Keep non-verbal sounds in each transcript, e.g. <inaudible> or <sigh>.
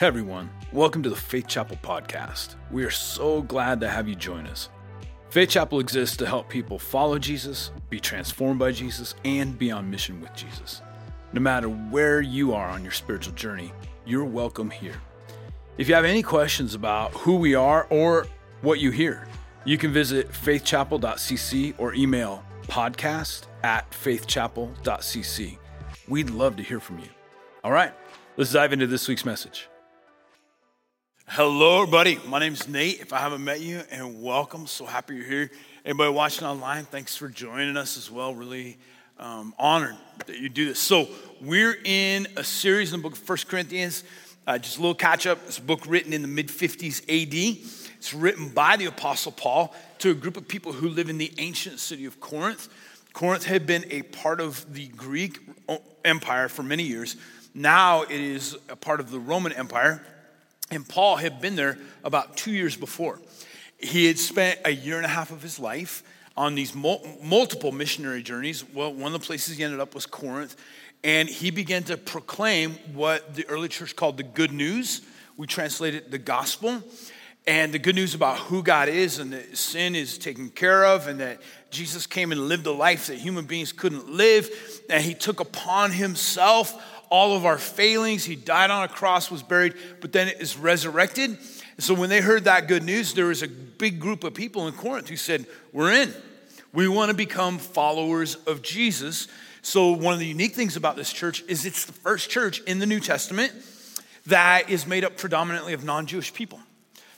Hey everyone, welcome to the Faith Chapel podcast. We are so glad to have you join us. Faith Chapel exists to help people follow Jesus, be transformed by Jesus, and be on mission with Jesus. No matter where you are on your spiritual journey, you're welcome here. If you have any questions about who we are or what you hear, you can visit faithchapel.cc or email podcast at faithchapel.cc. We'd love to hear from you. All right, let's dive into this week's message. Hello, everybody. My name's Nate. If I haven't met you, and welcome. So happy you're here. Anybody watching online, thanks for joining us as well. Really um, honored that you do this. So we're in a series in the book of First Corinthians. Uh, just a little catch up. It's a book written in the mid 50s AD. It's written by the Apostle Paul to a group of people who live in the ancient city of Corinth. Corinth had been a part of the Greek Empire for many years. Now it is a part of the Roman Empire. And Paul had been there about two years before. He had spent a year and a half of his life on these multiple missionary journeys. Well, one of the places he ended up was Corinth. And he began to proclaim what the early church called the good news. We translated the gospel. And the good news about who God is and that sin is taken care of and that Jesus came and lived a life that human beings couldn't live. And he took upon himself all of our failings. He died on a cross, was buried, but then is resurrected. And so when they heard that good news, there was a big group of people in Corinth who said, We're in. We want to become followers of Jesus. So, one of the unique things about this church is it's the first church in the New Testament that is made up predominantly of non Jewish people.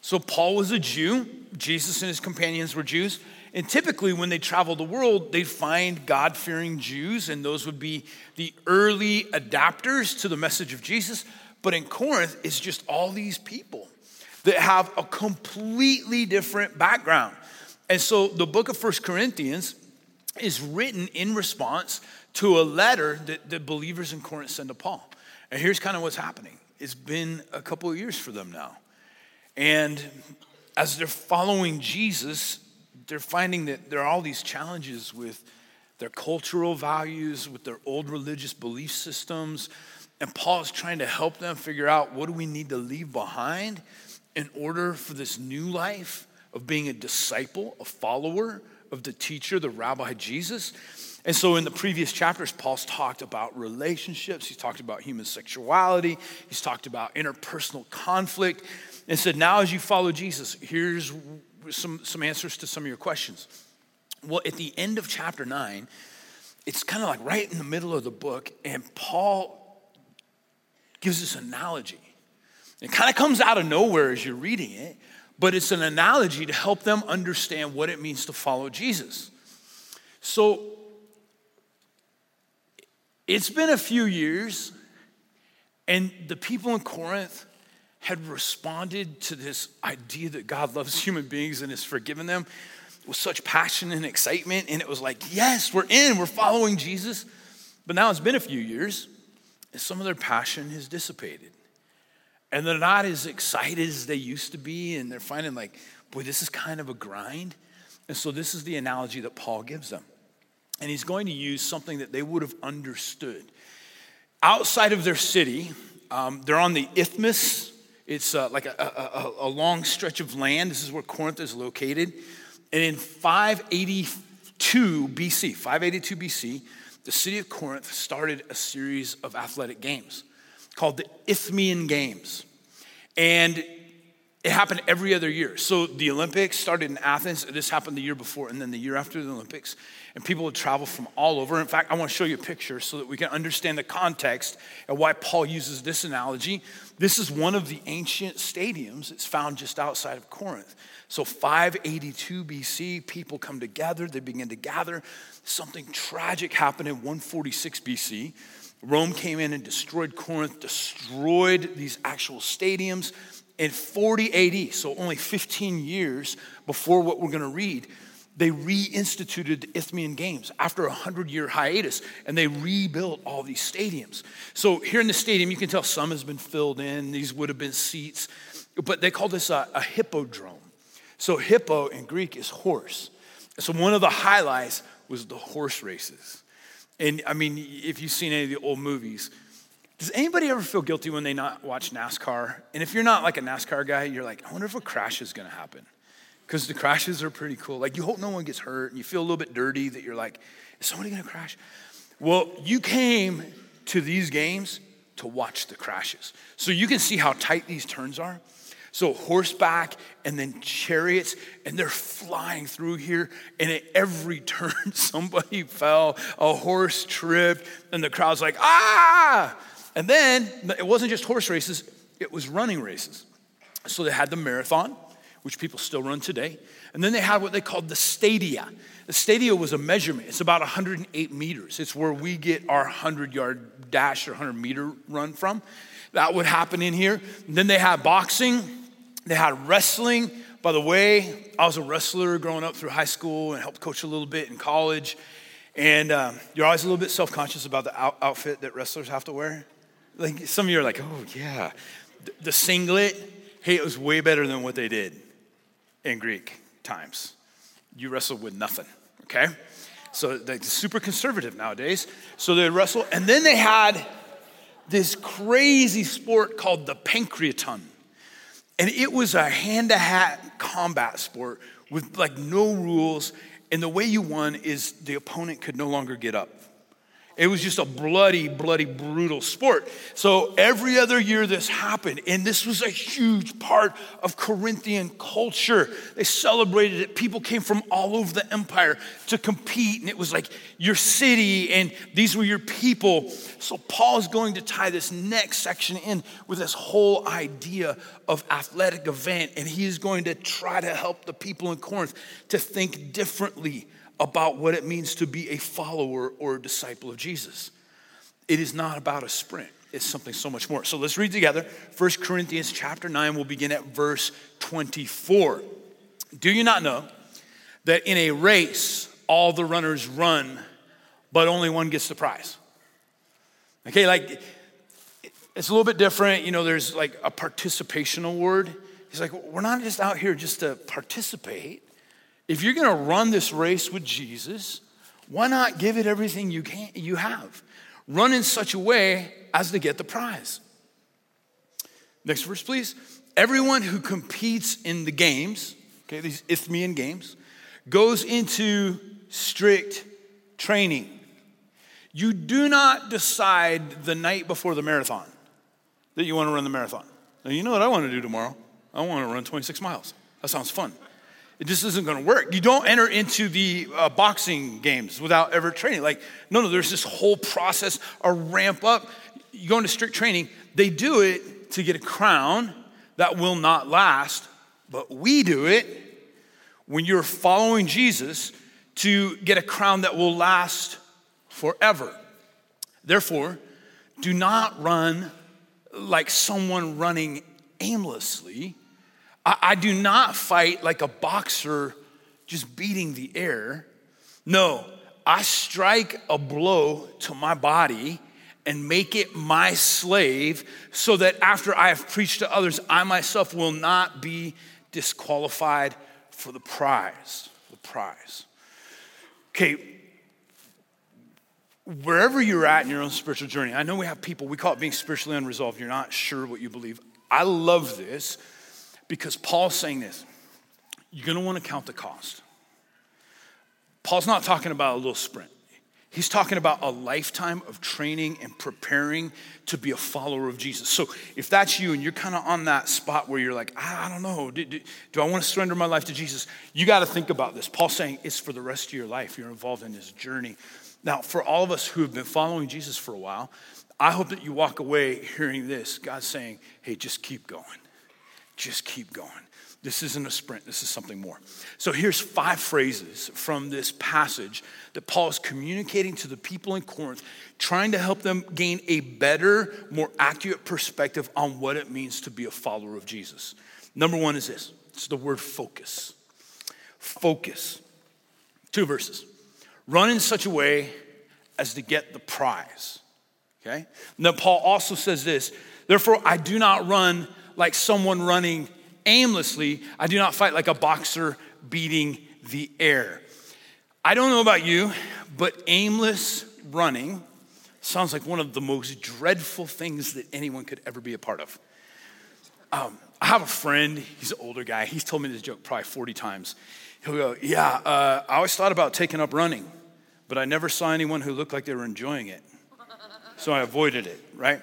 So, Paul was a Jew, Jesus and his companions were Jews. And typically, when they traveled the world, they'd find God fearing Jews, and those would be the early adapters to the message of Jesus. But in Corinth, it's just all these people that have a completely different background. And so the book of First Corinthians is written in response to a letter that the believers in Corinth send to Paul. And here's kind of what's happening it's been a couple of years for them now. And as they're following Jesus, they're finding that there are all these challenges with their cultural values, with their old religious belief systems. And Paul is trying to help them figure out what do we need to leave behind in order for this new life of being a disciple, a follower of the teacher, the rabbi Jesus. And so in the previous chapters, Paul's talked about relationships, he's talked about human sexuality, he's talked about interpersonal conflict, and said, now as you follow Jesus, here's some, some answers to some of your questions. Well, at the end of chapter 9, it's kind of like right in the middle of the book, and Paul gives this analogy. It kind of comes out of nowhere as you're reading it, but it's an analogy to help them understand what it means to follow Jesus. So it's been a few years, and the people in Corinth had responded to this idea that God loves <laughs> human beings and has forgiven them with such passion and excitement. And it was like, yes, we're in, we're following Jesus. But now it's been a few years, and some of their passion has dissipated. And they're not as excited as they used to be, and they're finding like, boy, this is kind of a grind. And so this is the analogy that Paul gives them. And he's going to use something that they would have understood. Outside of their city, um, they're on the isthmus it's uh, like a, a, a, long stretch of land. This is where Corinth is located. And in 582 BC, 582 BC, the city of Corinth started a series of athletic games called the Isthmian Games. And it happened every other year. So the Olympics started in Athens. This happened the year before, and then the year after the Olympics. And people would travel from all over. In fact, I want to show you a picture so that we can understand the context and why Paul uses this analogy. This is one of the ancient stadiums. It's found just outside of Corinth. So 582 BC, people come together. They begin to gather. Something tragic happened in 146 BC. Rome came in and destroyed Corinth, destroyed these actual stadiums in 40 AD, so only 15 years before what we're going to read, they reinstituted the Isthmian Games after a 100 year hiatus and they rebuilt all these stadiums. So here in the stadium, you can tell some has been filled in, these would have been seats, but they call this a, a hippodrome. So, hippo in Greek is horse. So, one of the highlights was the horse races. And I mean, if you've seen any of the old movies, Does anybody ever feel guilty when they not watch NASCAR? And if you're not like a NASCAR guy, you're like, I wonder if a crash is gonna happen. Because the crashes are pretty cool. Like you hope no one gets hurt and you feel a little bit dirty that you're like, is somebody gonna crash? Well, you came to these games to watch the crashes. So you can see how tight these turns are. So horseback and then chariots, and they're flying through here. And at every <laughs> turn, somebody fell, a horse tripped, and the crowd's like, ah! And then it wasn't just horse races, it was running races. So they had the marathon, which people still run today. And then they had what they called the stadia. The stadia was a measurement. It's about 108 meters. It's where we get our 100 yard dash or 100 meter run from. That would happen in here. And then they had boxing, they had wrestling. By the way, I was a wrestler growing up through high school and helped coach a little bit in college. And um, you're always a little bit self conscious about the out- outfit that wrestlers have to wear. Like some of you are like, oh, yeah. The singlet, hey, it was way better than what they did in Greek times. You wrestled with nothing, okay? So they're super conservative nowadays. So they wrestle, and then they had this crazy sport called the pankration. And it was a hand to hand combat sport with like no rules. And the way you won is the opponent could no longer get up. It was just a bloody, bloody, brutal sport. So every other year this happened, and this was a huge part of Corinthian culture. They celebrated it. People came from all over the empire to compete, and it was like your city, and these were your people. So Paul is going to tie this next section in with this whole idea of athletic event, and he is going to try to help the people in Corinth to think differently about what it means to be a follower or a disciple of Jesus. It is not about a sprint. It's something so much more. So let's read together 1 Corinthians chapter 9. We'll begin at verse 24. Do you not know that in a race all the runners run, but only one gets the prize? Okay, like it's a little bit different. You know, there's like a participation award. He's like, we're not just out here just to participate. If you're going to run this race with Jesus, why not give it everything you can you have? Run in such a way as to get the prize. Next verse, please. Everyone who competes in the games, okay, these Isthmian games, goes into strict training. You do not decide the night before the marathon that you want to run the marathon. Now, you know what I want to do tomorrow? I want to run 26 miles. That sounds fun. It just isn't going to work. You don't enter into the uh, boxing games without ever training. Like, no, no, there's this whole process, a ramp up. You go into strict training. They do it to get a crown that will not last, but we do it when you're following Jesus to get a crown that will last forever. Therefore, do not run like someone running aimlessly I, I do not fight like a boxer just beating the air. No, I strike a blow to my body and make it my slave so that after I have preached to others, I myself will not be disqualified for the prize. The prize. Okay, wherever you're at in your own spiritual journey, I know we have people, we call it being spiritually unresolved. You're not sure what you believe. I love this because Paul's saying this you're going to want to count the cost. Paul's not talking about a little sprint. He's talking about a lifetime of training and preparing to be a follower of Jesus. So, if that's you and you're kind of on that spot where you're like, I don't know, do, do, do I want to surrender my life to Jesus? You got to think about this. Paul's saying it's for the rest of your life. You're involved in this journey. Now, for all of us who have been following Jesus for a while, I hope that you walk away hearing this God saying, hey, just keep going just keep going. This isn't a sprint, this is something more. So here's five phrases from this passage that Paul is communicating to the people in Corinth, trying to help them gain a better, more accurate perspective on what it means to be a follower of Jesus. Number one is this it's the word focus. Focus. Two verses. Run in such a way as to get the prize. Okay? Now, Paul also says this Therefore, I do not run like someone running aimlessly. I do not fight like a boxer beating the air. I don't know about you, but aimless running sounds like one of the most dreadful things that anyone could ever be a part of. Um, I have a friend, he's an older guy. He's told me this joke probably 40 times. He'll go, Yeah, uh, I always thought about taking up running, but I never saw anyone who looked like they were enjoying it. So I avoided it, right?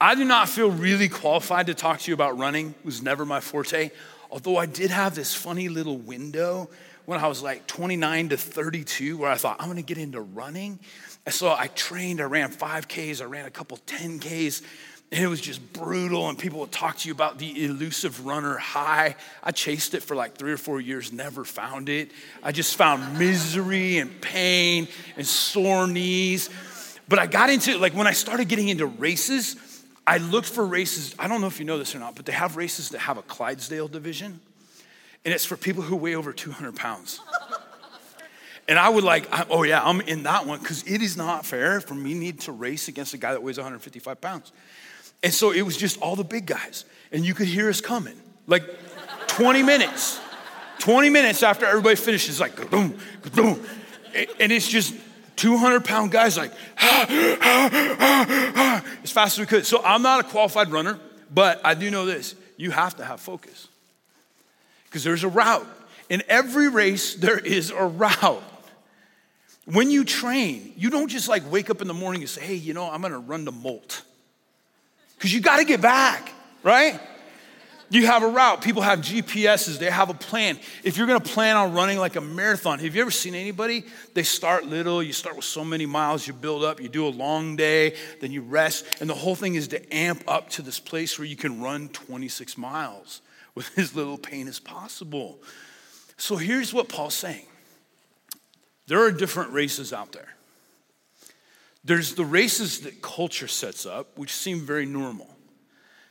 I do not feel really qualified to talk to you about running. It was never my forte. Although I did have this funny little window when I was like 29 to 32 where I thought, I'm gonna get into running. And so I trained, I ran 5Ks, I ran a couple 10Ks, and it was just brutal. And people would talk to you about the elusive runner high. I chased it for like three or four years, never found it. I just found misery and pain and sore knees. But I got into, like, when I started getting into races, I looked for races. I don't know if you know this or not, but they have races that have a Clydesdale division, and it's for people who weigh over 200 pounds. And I would like, oh yeah, I'm in that one because it is not fair for me need to race against a guy that weighs 155 pounds. And so it was just all the big guys, and you could hear us coming, like 20 minutes, 20 minutes after everybody finishes, like boom, boom, and it's just 200 pound guys like ah, ah, ah, as fast as we could. So I'm not a qualified runner, but I do know this you have to have focus because there's a route. In every race, there is a route. When you train, you don't just like wake up in the morning and say, hey, you know, I'm gonna run to Molt. Because you gotta get back, right? You have a route. People have GPSs, they have a plan. If you're gonna plan on running like a marathon, have you ever seen anybody? They start little, you start with so many miles, you build up, you do a long day, then you rest, and the whole thing is to amp up to this place where you can run 26 miles with <laughs> as little pain as possible. So here's what Paul's saying there are different races out there. There's the races that culture sets up, which seem very normal.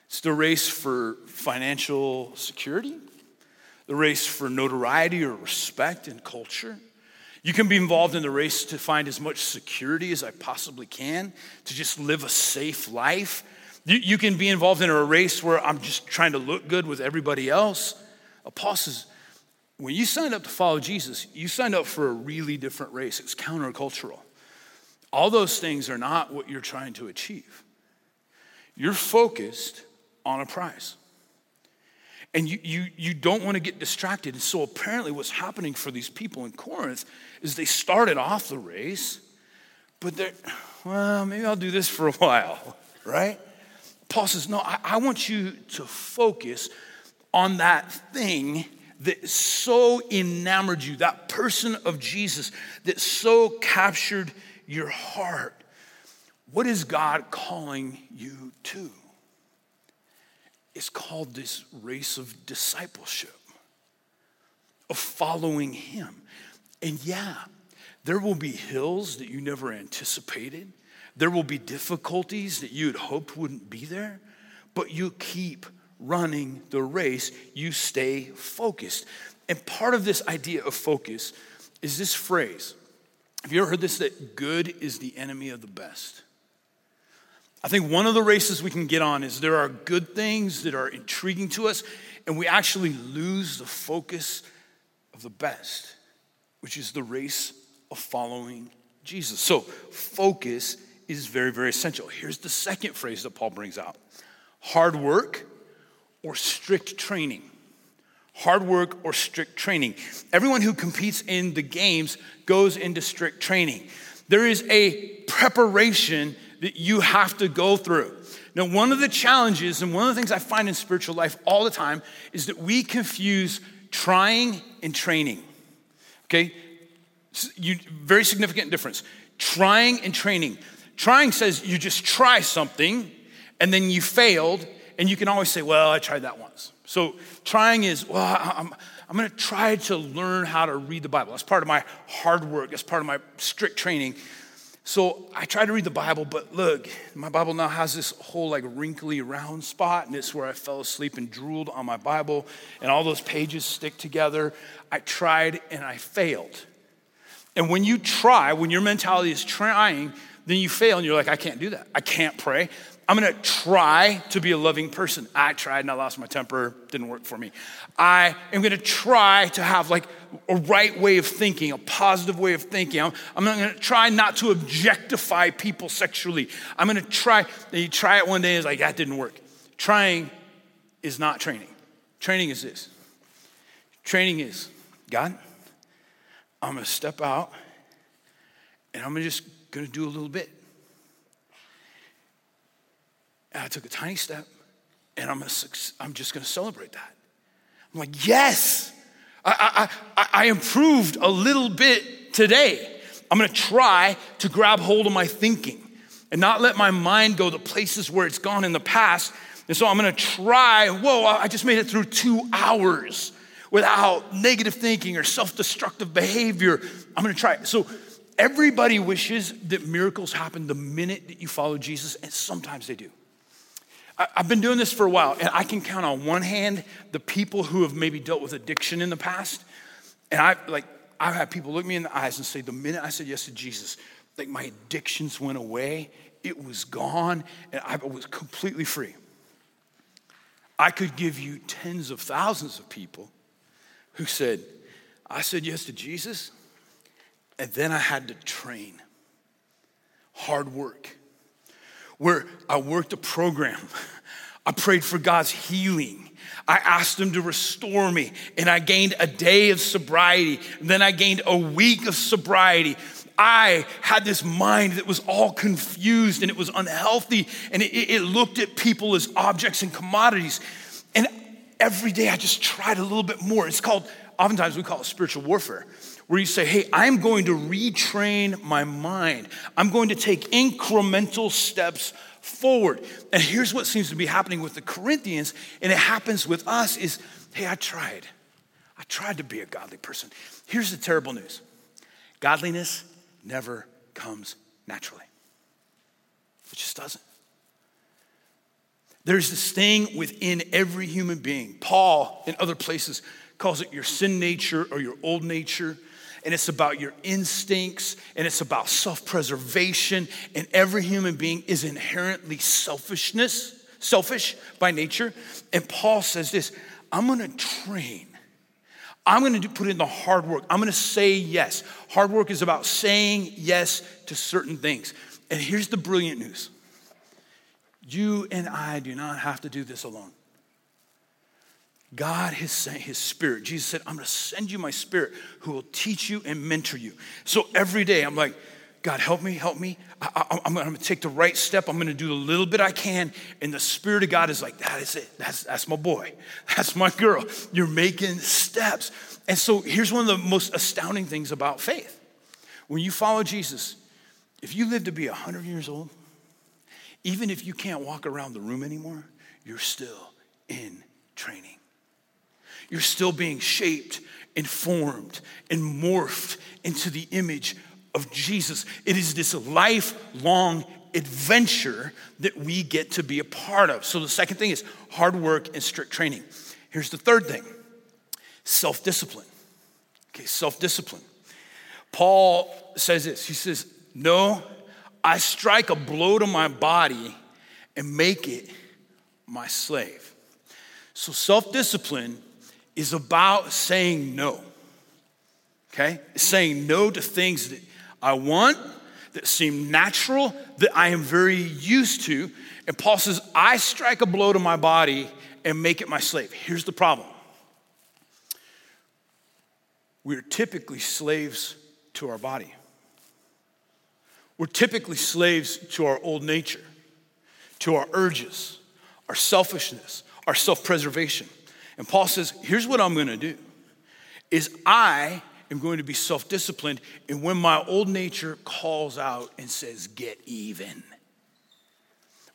It's the race for financial security, the race for notoriety or respect in culture. You can be involved in the race to find as much security as I possibly can, to just live a safe life. You, you can be involved in a race where I'm just trying to look good with everybody else. Paul says, when you signed up to follow Jesus, you signed up for a really different race. It's countercultural. All those things are not what you're trying to achieve. You're focused on a prize. And you, you, you don't want to get distracted. And so, apparently, what's happening for these people in Corinth is they started off the race, but they're, well, maybe I'll do this for a while, <laughs> right? Paul says, No, I, I want you to focus on that thing that so enamored you, that person of Jesus that so captured your heart. What is God calling you to? Is called this race of discipleship, of following Him. And yeah, there will be hills that you never anticipated. There will be difficulties that you had hoped wouldn't be there, but you keep running the race. You stay focused. And part of this idea of focus is this phrase. Have you ever heard this that good is the enemy of the best? I think one of the races we can get on is there are good things that are intriguing to us, and we actually lose the focus of the best, which is the race of following Jesus. So, focus is very, very essential. Here's the second phrase that Paul brings out hard work or strict training. Hard work or strict training. Everyone who competes in the games goes into strict training. There is a preparation that you have to go through. Now, one of the challenges and one of the things I find in spiritual life all the time is that we confuse trying and training. Okay? You, very significant difference. Trying and training. Trying says you just try something and then you failed, and you can always say, Well, I tried that once. So trying is, Well, I'm, I'm gonna try to learn how to read the Bible. That's part of my hard work, that's part of my strict training. So I tried to read the Bible, but look, my Bible now has this whole like wrinkly round spot, and it's where I fell asleep and drooled on my Bible, and all those pages stick together. I tried and I failed. And when you try, when your mentality is trying, then you fail and you're like, I can't do that. I can't pray. I'm gonna try to be a loving person. I tried and I lost my temper, didn't work for me. I am gonna try to have like a right way of thinking, a positive way of thinking. I'm, I'm gonna try not to objectify people sexually. I'm gonna try, and you try it one day and it's like, that didn't work. Trying is not training. Training is this training is, God, I'm gonna step out and I'm just gonna do a little bit. And I took a tiny step, and I'm, gonna, I'm just gonna celebrate that. I'm like, yes, I, I, I, improved a little bit today. I'm gonna try to grab hold of my thinking and not let my mind go to places where it's gone in the past. And so I'm gonna try, whoa, I just made it through two hours without negative thinking or self destructive behavior. I'm gonna try. So everybody wishes that miracles happen the minute that you follow Jesus, and sometimes they do. I've been doing this for a while, and I can count on one hand the people who have maybe dealt with addiction in the past. And I've like I've had people look me in the eyes and say, the minute I said yes to Jesus, like my addictions went away, it was gone, and I was completely free. I could give you tens of thousands of people who said, I said yes to Jesus, and then I had to train. Hard work where I worked a program. I prayed for God's healing. I asked Him to restore me, and I gained a day of sobriety. Then I gained a week of sobriety. I had this mind that was all confused and it was unhealthy, and it, it looked at people as objects and commodities. And every day I just tried a little bit more. It's called, oftentimes we call it spiritual warfare where you say, Hey, I'm going to retrain my mind. I'm going to take incremental steps forward. And here's what seems to be happening with the Corinthians, and it happens with us is, Hey, I tried. I tried to be a godly person. Here's the terrible news godliness never comes naturally, it just doesn't. There's this thing within every human being. Paul, in other places, calls it your sin nature or your old nature and it's about your instincts and it's about self preservation. And every human being is inherently selfishness, selfish by nature. And Paul says this I'm gonna train. I'm gonna do, put in the hard work. I'm gonna say yes. Hard work is about saying yes to certain things. And here's the brilliant news you and I do not have to do this alone. God has sent his spirit. Jesus said, I'm going to send you my spirit who will teach you and mentor you. So every day I'm like, God, help me, help me. I, am going to take the right step. I'm going to do the little bit I can. And the Spirit of God is like, that is it. That's, that's my boy. <laughs> That's my girl. You're making steps. And so here's one of the most astounding things about faith. When you follow Jesus, if you live to be 100 years old, even if you can't walk around the room anymore, you're still in training. You're still being shaped and formed and morphed into the image of Jesus. It is this lifelong adventure that we get to be a part of. So the second thing is hard work and strict training. Here's the third thing self discipline. Okay, self discipline. Paul says this he says, No, I strike a blow to my body and make it my slave. So self discipline is about saying no. Okay? saying no to things that I want, that seem natural, that I am very used to. And Paul says, I strike a blow to my body and make it my slave. Here's the problem we're typically slaves to our body. We're typically slaves to our old nature, to our urges, our selfishness, our self preservation. And Paul says, here's what I'm going to do is I am going to be self-disciplined and when my old nature calls out and says get even.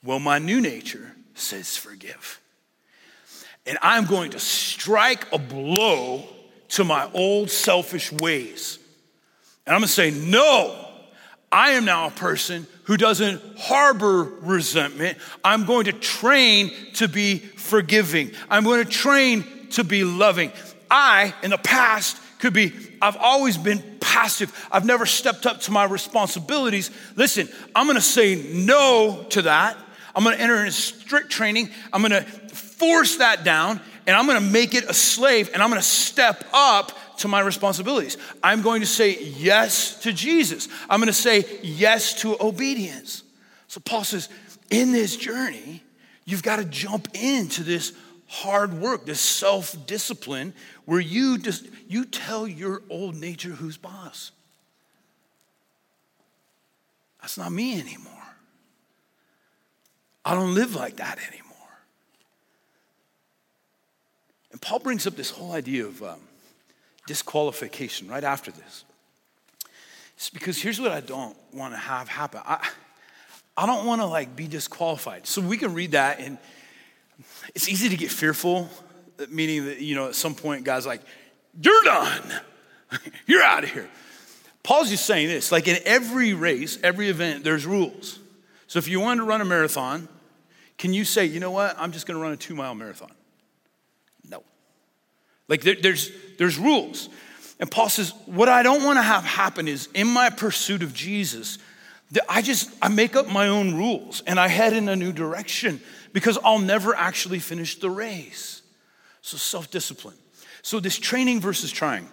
Well, my new nature says forgive. And I'm going to strike a blow to my old selfish ways. And I'm going to say, no, I am now a person who doesn't harbor resentment. I'm going to train to be forgiving. I'm going to train to be loving. I, in the past, could be, I've always been passive. I've never stepped up to my responsibilities. Listen, I'm going to say no to that. I'm gonna enter into strict training. I'm gonna force that down and I'm gonna make it a slave and I'm gonna step up to my responsibilities. I'm going to say yes to Jesus. I'm going to say yes to obedience. So Paul says, in this journey, you've got to jump into this hard work, this self discipline, where you just you tell your old nature who's boss. That's not me anymore. I don't live like that anymore. And Paul brings up this whole idea of um, disqualification right after this. It's because here's what I don't want to have happen. I, I don't want to like be disqualified. So we can read that and it's easy to get fearful, meaning that, you know, at some point God's like, you're done. <laughs> you're out of here. Paul's just saying this like in every race, every event, there's rules. So if you wanted to run a marathon, can you say, you know what, I'm just going to run a two mile marathon? No. Like there, there's, there's rules. And Paul says, what I don't want to have happen is in my pursuit of Jesus, I just I make up my own rules and I head in a new direction because I'll never actually finish the race. So self-discipline. So this training versus trying.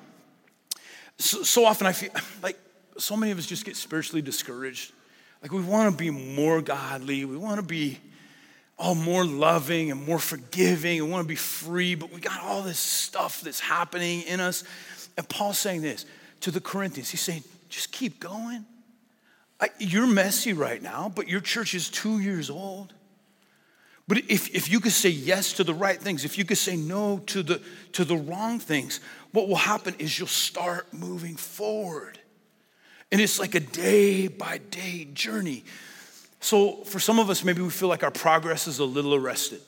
So, so often I feel <laughs> like so many of us just get spiritually discouraged. Like we want to be more godly, we want to be all more loving and more forgiving and want to be free, but we got all this stuff that's happening in us. And Paul's saying this to the Corinthians. He's saying, just keep going. I, you're messy right now, but your church is two years old. But if, if you could say yes to the right things, if you could say no to the, to the wrong things, what will happen is you'll start moving forward. And it's like a day by day journey. So for some of us, maybe we feel like our progress is a little arrested.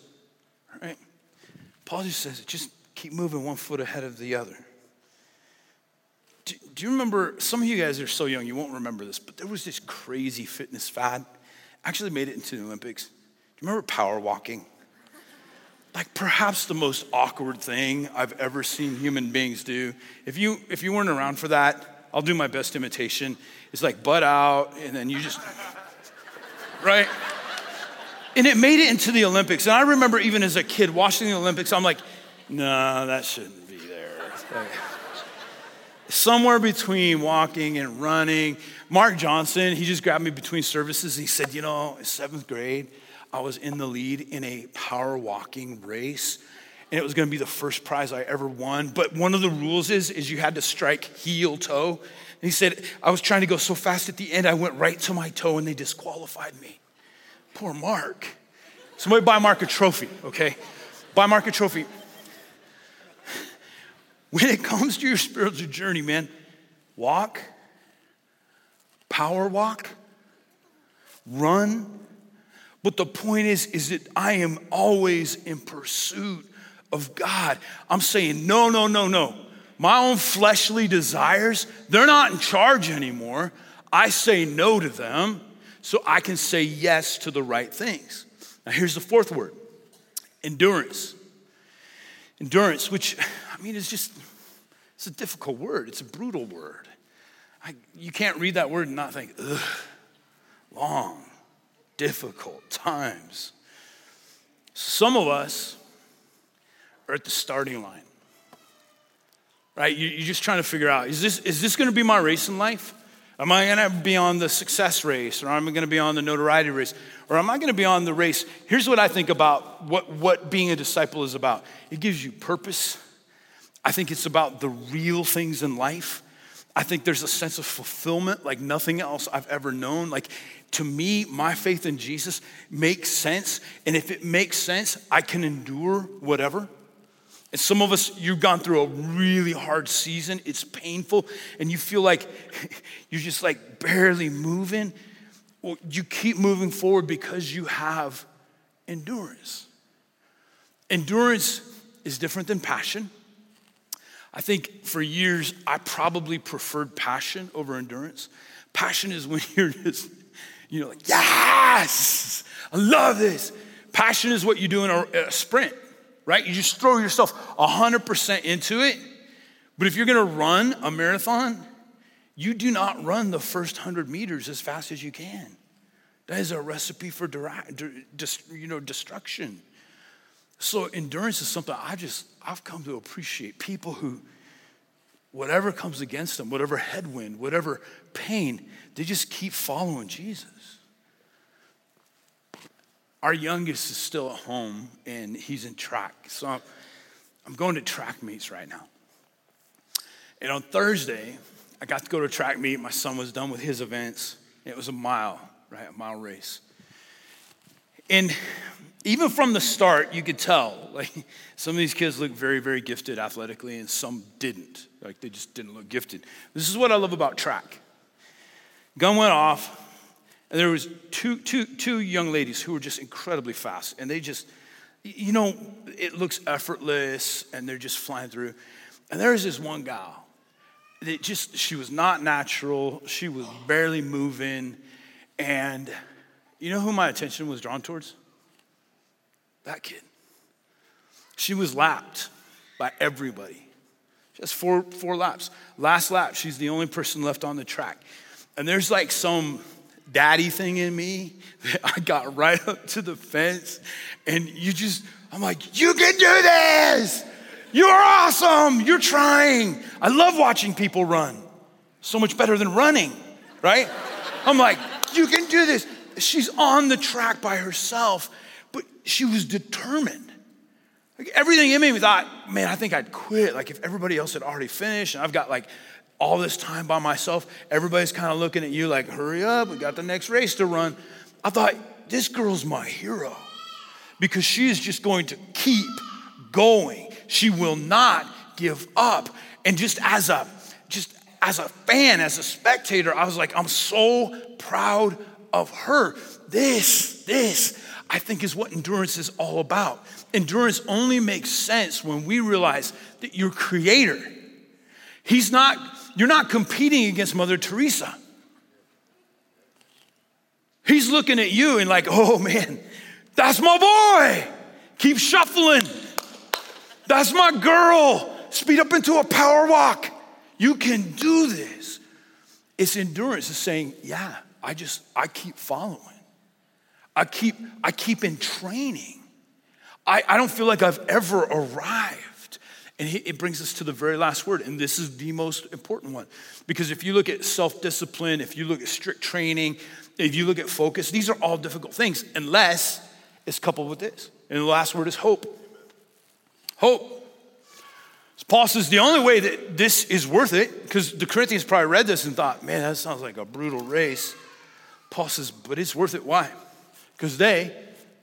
Right? Paul just says, just keep moving one foot ahead of the other. Do, do, you remember, some of you guys are so young, you won't remember this, but there was this crazy fitness fad. Actually made it into the Olympics. Do you remember power walking? Like perhaps the most awkward thing I've ever seen human beings do. If you, if you weren't around for that, I'll do my best imitation. It's like butt out, and then you just right? And it made it into the Olympics. And I remember even as a kid watching the Olympics, I'm like, no, that shouldn't be there. Somewhere between walking and running. Mark Johnson, he just grabbed me between services. He said, You know, in seventh grade, I was in the lead in a power walking race. And it was gonna be the first prize I ever won. But one of the rules is, is you had to strike heel toe. And he said, I was trying to go so fast at the end, I went right to my toe and they disqualified me. Poor Mark. Somebody buy Mark a trophy, okay? Buy Mark a trophy. <laughs> When it comes to your spiritual journey, man, walk, power walk, run. But the point is, is that I am always in pursuit of God. I'm saying, no, no, no, no my own fleshly desires, they're not in charge anymore. I say no to them so I can say yes to the right things. Now, here's the fourth word endurance. Endurance, which, I mean, is just, it's a difficult word, it's a brutal word. I, you can't read that word and not think, ugh, long, difficult times. Some of us are at the starting line right? You're just trying to figure out is this, is this going to be my race in life? Am I going to be on the success race or am I going to be on the notoriety race? Or am I going to be on the race? Here's what I think about what, what being a disciple is about it gives you purpose. I think it's about the real things in life. I think there's a sense of fulfillment like nothing else I've ever known. Like to me, my faith in Jesus makes sense. And if it makes sense, I can endure whatever. And some of us, you've gone through a really hard season. It's painful, and you feel like <laughs> you're just like barely moving. Well, you keep moving forward because you have endurance. Endurance is different than passion. I think for years, I probably preferred passion over endurance. Passion is when <laughs> you're just, you know, like, yes, I love this. Passion is what you do in a, a sprint right? You just throw yourself 100% into it. But if you're gonna run a marathon, you do not run the first 100 meters as fast as you can. That is a recipe for you know, destruction. So endurance is something I just I've come to appreciate. People who whatever comes against them, whatever headwind, whatever pain, they just keep following Jesus. Our youngest is still at home and he's in track. So I'm, I'm going to track meets right now. And on Thursday, I got to go to a track meet. My son was done with his events. It was a mile, right? A mile race. And even from the start, you could tell, like, some of these kids look very, very gifted athletically, and some didn't. Like, they just didn't look gifted. This is what I love about track. Gun went off, and there was two, two, two young ladies who were just incredibly fast, and they just, you know, it looks effortless, and they're just flying through. And there's this one gal that just, she was not natural, she was barely moving, and you know who my attention was drawn towards? That kid. She was lapped by everybody. She has four, four laps. Last lap, she's the only person left on the track. And there's like some daddy thing in me that I got right up to the fence. And you just, I'm like, you can do this. You're awesome. You're trying. I love watching people run. So much better than running, right? I'm like, you can do this. She's on the track by herself, but she was determined. Like everything in me thought, man, I think I'd quit. Like if everybody else had already finished and I've got like all this time by myself, everybody's kind of looking at you like, hurry up, we got the next race to run. I thought, this girl's my hero because she is just going to keep going. She will not give up. And just as a just as a fan, as a spectator, I was like, I'm so proud of her. This, this, I think is what endurance is all about. Endurance only makes sense when we realize that your creator, he's not, you're not competing against Mother Teresa. He's looking at you and like, oh man, that's my boy. Keep shuffling. That's my girl. Speed up into a power walk. You can do this. It's endurance. It's saying, yeah, I just, I keep following. I keep, I keep in training. I, I don't feel like I've ever arrived. And it brings us to the very last word, and this is the most important one. Because if you look at self discipline, if you look at strict training, if you look at focus, these are all difficult things unless it's coupled with this. And the last word is hope. Hope. Paul says the only way that this is worth it, because the Corinthians probably read this and thought, man, that sounds like a brutal race. Paul says, but it's worth it. Why? Because they,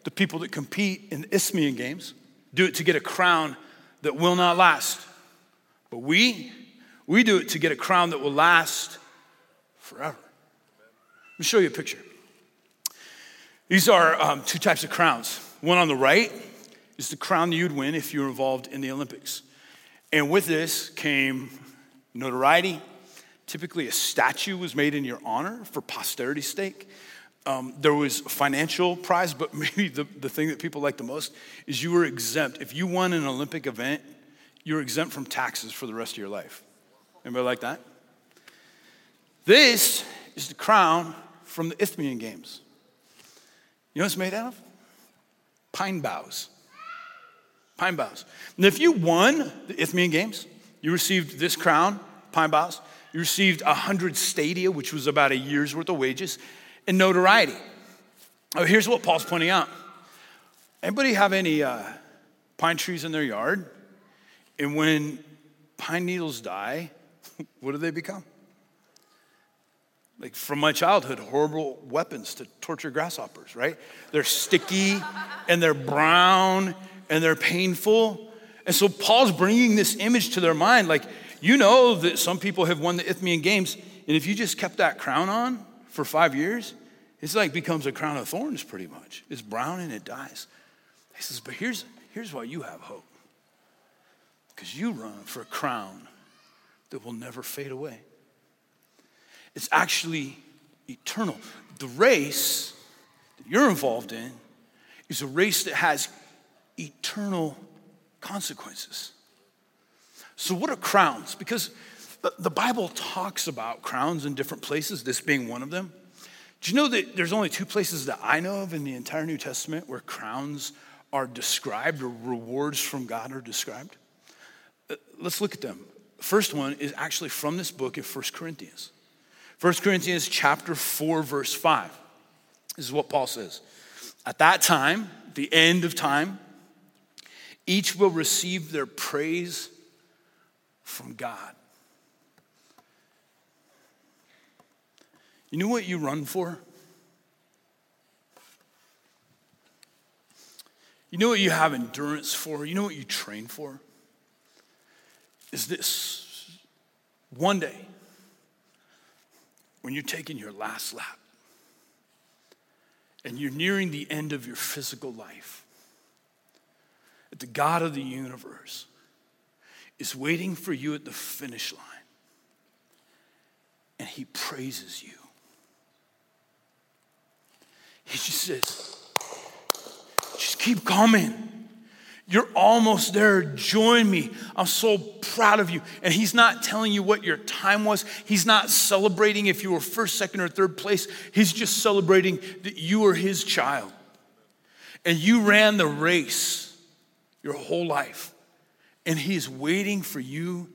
the people that compete in the Isthmian Games, do it to get a crown that will not last. But we, we do it to get a crown that will last forever. Let me show you a picture. These are um, two types of crowns. One on the right is the crown that you'd win if you were involved in the Olympics. And with this came notoriety. Typically, a statue was made in your honor for posterity's sake. Um, there was financial prize, but <laughs> maybe the, the thing that people like the most is you were exempt. If you won an Olympic event, you're exempt from taxes for the rest of your life. Anybody like that? This is the crown from the Isthmian Games. You know what it's made out of? Pine boughs. Pine boughs. And if you won the Isthmian Games, you received this crown, pine boughs. You received a hundred stadia, which was about a year's worth of wages and notoriety. Oh, here's what Paul's pointing out. Anybody have any uh, pine trees in their yard? And when pine needles die, <laughs> what do they become? Like from my childhood, horrible weapons to torture grasshoppers, right? They're sticky and they're brown and they're painful. And so Paul's bringing this image to their mind. Like, you know that some people have won the Isthmian Games, and if you just kept that crown on, for five years, it's like becomes a crown of thorns pretty much. It's brown and it dies. He says, but here's, here's why you have hope. Because you run for a crown that will never fade away. It's actually eternal. The race that you're involved in is a race that has eternal consequences. So, what are crowns? Because the Bible talks about crowns in different places, this being one of them. Do you know that there's only two places that I know of in the entire New Testament where crowns are described or rewards from God are described? Uh, let's look at them. First one is actually from this book in First Corinthians. 1 Corinthians chapter 4 verse 5. This is what Paul says. At that time, the end of time, each will receive their praise from God. You know what you run for? You know what you have endurance for? You know what you train for? Is this one day when you're taking your last lap and you're nearing the end of your physical life, that the God of the universe is waiting for you at the finish line and he praises you. He just says, just keep coming. You're almost there. Join me. I'm so proud of you. And he's not telling you what your time was. He's not celebrating if you were first, second, or third place. He's just celebrating that you are his child. And you ran the race your whole life. And he's waiting for you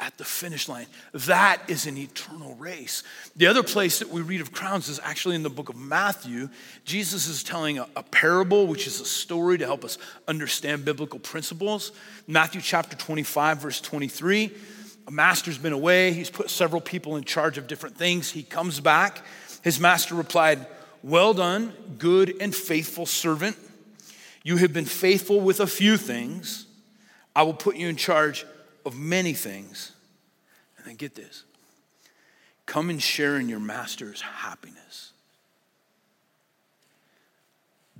at the finish line. That is an eternal race. The other place that we read of crowns is actually in the book of Matthew. Jesus is telling a, a, parable, which is a story to help us understand biblical principles. Matthew chapter 25, verse 23. A master's been away, he's put several people in charge of different things. He comes back. His master replied, Well done, good and faithful servant. You have been faithful with a few things. I will put you in charge of many things. And then get this come and share in your master's happiness.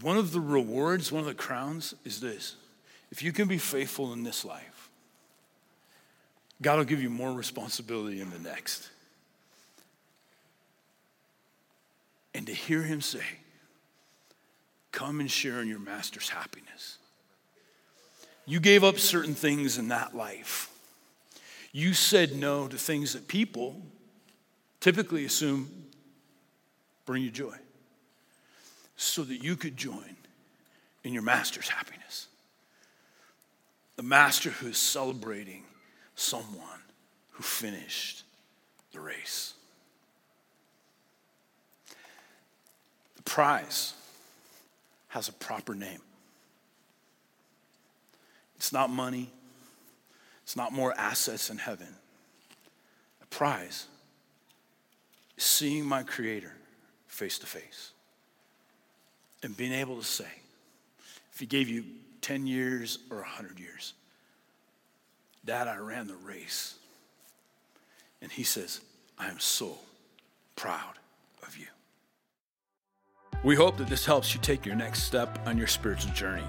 One of the rewards, one of the crowns is this if you can be faithful in this life, God will give you more responsibility in the next. And to hear him say, Come and share in your master's happiness. You gave up certain things in that life you said no to things that people typically assume bring you joy so that you could join in your master's happiness. The master who is celebrating someone who finished the race. The prize has a proper name. It's not money, it's not more assets in heaven. The prize is seeing my Creator face to face and being able to say, if He gave you 10 years or 100 years, Dad, I ran the race. And He says, I am so proud of you. We hope that this helps you take your next step on your spiritual journey.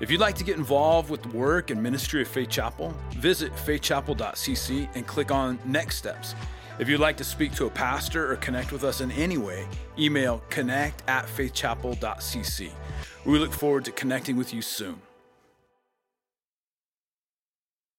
If you'd like to get involved with the work and ministry of Faith Chapel, visit faithchapel.cc and click on Next Steps. If you'd like to speak to a pastor or connect with us in any way, email connect at faithchapel.cc. We look forward to connecting with you soon.